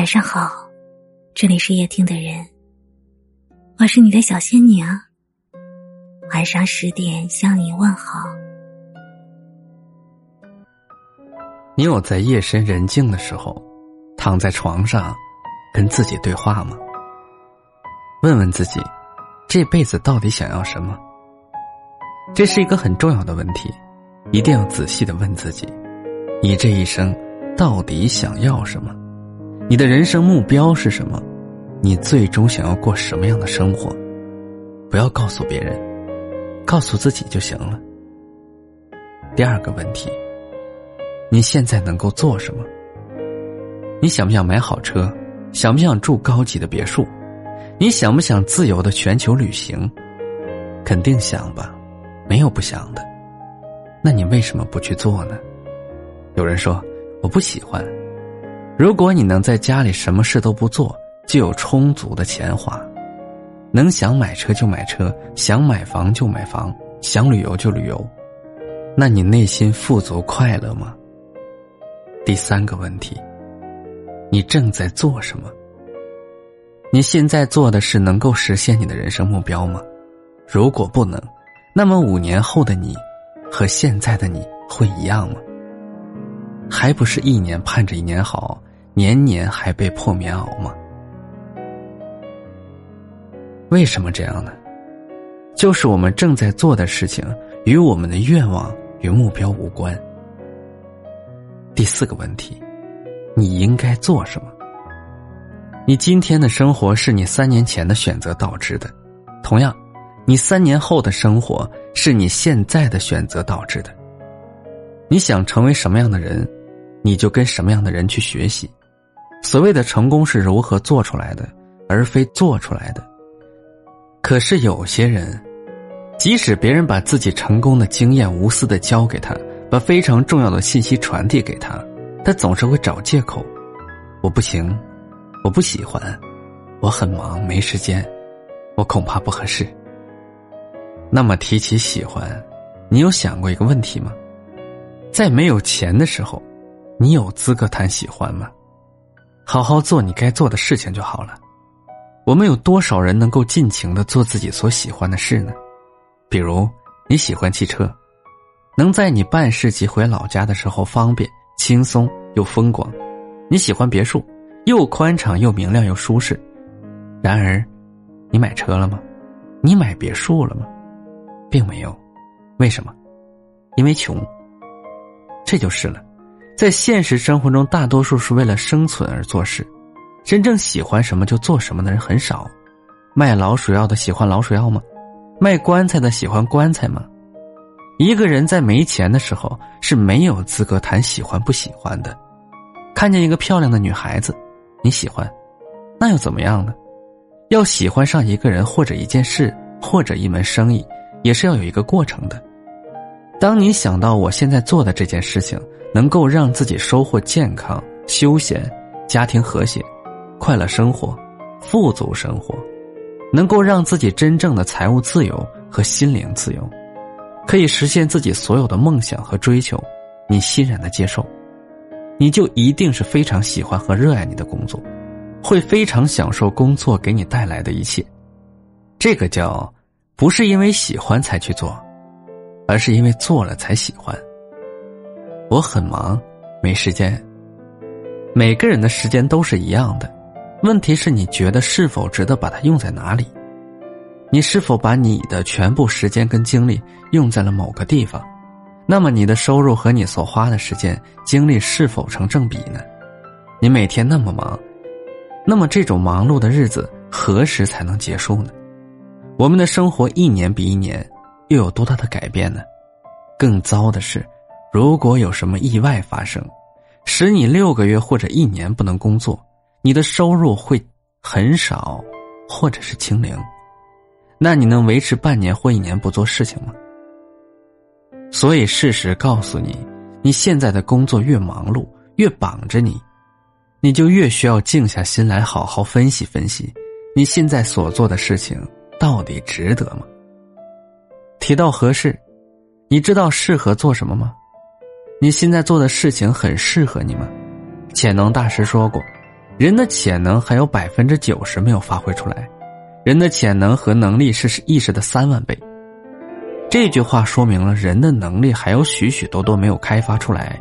晚上好，这里是夜听的人，我是你的小仙女啊。晚上十点向你问好。你有在夜深人静的时候，躺在床上，跟自己对话吗？问问自己，这辈子到底想要什么？这是一个很重要的问题，一定要仔细的问自己：你这一生到底想要什么？你的人生目标是什么？你最终想要过什么样的生活？不要告诉别人，告诉自己就行了。第二个问题。你现在能够做什么？你想不想买好车？想不想住高级的别墅？你想不想自由的全球旅行？肯定想吧，没有不想的。那你为什么不去做呢？有人说我不喜欢。如果你能在家里什么事都不做，就有充足的钱花，能想买车就买车，想买房就买房，想旅游就旅游，那你内心富足快乐吗？第三个问题，你正在做什么？你现在做的是能够实现你的人生目标吗？如果不能，那么五年后的你和现在的你会一样吗？还不是一年盼着一年好，年年还被破棉袄吗？为什么这样呢？就是我们正在做的事情与我们的愿望与目标无关。第四个问题，你应该做什么？你今天的生活是你三年前的选择导致的，同样，你三年后的生活是你现在的选择导致的。你想成为什么样的人，你就跟什么样的人去学习。所谓的成功是如何做出来的，而非做出来的。可是有些人，即使别人把自己成功的经验无私的教给他。把非常重要的信息传递给他，他总是会找借口：“我不行，我不喜欢，我很忙没时间，我恐怕不合适。”那么提起喜欢，你有想过一个问题吗？在没有钱的时候，你有资格谈喜欢吗？好好做你该做的事情就好了。我们有多少人能够尽情的做自己所喜欢的事呢？比如你喜欢汽车。能在你办事及回老家的时候方便、轻松又风光，你喜欢别墅，又宽敞又明亮又舒适。然而，你买车了吗？你买别墅了吗？并没有。为什么？因为穷。这就是了。在现实生活中，大多数是为了生存而做事，真正喜欢什么就做什么的人很少。卖老鼠药的喜欢老鼠药吗？卖棺材的喜欢棺材吗？一个人在没钱的时候是没有资格谈喜欢不喜欢的。看见一个漂亮的女孩子，你喜欢，那又怎么样呢？要喜欢上一个人或者一件事或者一门生意，也是要有一个过程的。当你想到我现在做的这件事情能够让自己收获健康、休闲、家庭和谐、快乐生活、富足生活，能够让自己真正的财务自由和心灵自由。可以实现自己所有的梦想和追求，你欣然的接受，你就一定是非常喜欢和热爱你的工作，会非常享受工作给你带来的一切。这个叫不是因为喜欢才去做，而是因为做了才喜欢。我很忙，没时间。每个人的时间都是一样的，问题是你觉得是否值得把它用在哪里？你是否把你的全部时间跟精力用在了某个地方？那么你的收入和你所花的时间、精力是否成正比呢？你每天那么忙，那么这种忙碌的日子何时才能结束呢？我们的生活一年比一年，又有多大的改变呢？更糟的是，如果有什么意外发生，使你六个月或者一年不能工作，你的收入会很少，或者是清零。那你能维持半年或一年不做事情吗？所以事实告诉你，你现在的工作越忙碌，越绑着你，你就越需要静下心来好好分析分析，你现在所做的事情到底值得吗？提到合适，你知道适合做什么吗？你现在做的事情很适合你吗？潜能大师说过，人的潜能还有百分之九十没有发挥出来，人的潜能和能力是意识的三万倍。这句话说明了人的能力还有许许多多没有开发出来，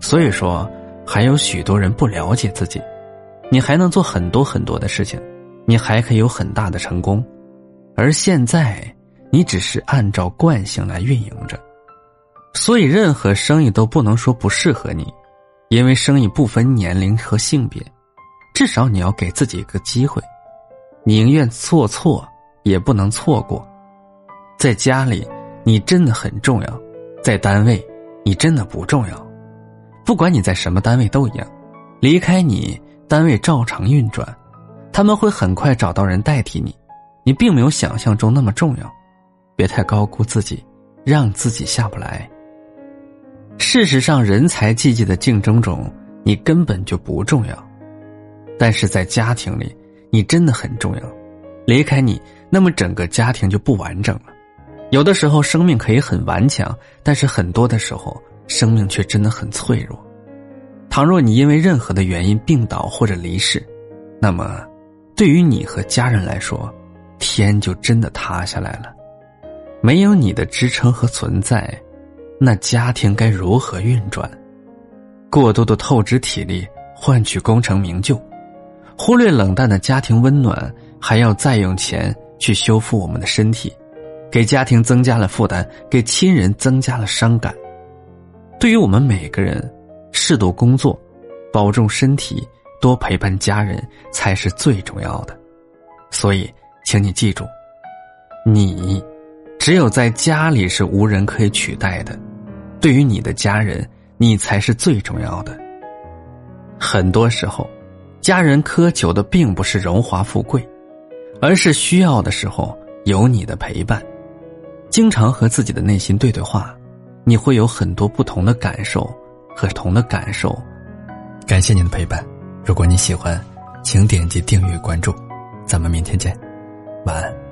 所以说还有许多人不了解自己。你还能做很多很多的事情，你还可以有很大的成功，而现在你只是按照惯性来运营着，所以任何生意都不能说不适合你，因为生意不分年龄和性别，至少你要给自己一个机会，宁愿做错也不能错过，在家里。你真的很重要，在单位，你真的不重要。不管你在什么单位都一样，离开你，单位照常运转，他们会很快找到人代替你。你并没有想象中那么重要，别太高估自己，让自己下不来。事实上，人才济济的竞争中，你根本就不重要。但是在家庭里，你真的很重要。离开你，那么整个家庭就不完整了。有的时候，生命可以很顽强，但是很多的时候，生命却真的很脆弱。倘若你因为任何的原因病倒或者离世，那么，对于你和家人来说，天就真的塌下来了。没有你的支撑和存在，那家庭该如何运转？过度的透支体力换取功成名就，忽略冷淡的家庭温暖，还要再用钱去修复我们的身体。给家庭增加了负担，给亲人增加了伤感。对于我们每个人，适度工作，保重身体，多陪伴家人才是最重要的。所以，请你记住，你只有在家里是无人可以取代的。对于你的家人，你才是最重要的。很多时候，家人苛求的并不是荣华富贵，而是需要的时候有你的陪伴。经常和自己的内心对对话，你会有很多不同的感受和同的感受。感谢您的陪伴，如果你喜欢，请点击订阅关注，咱们明天见，晚安。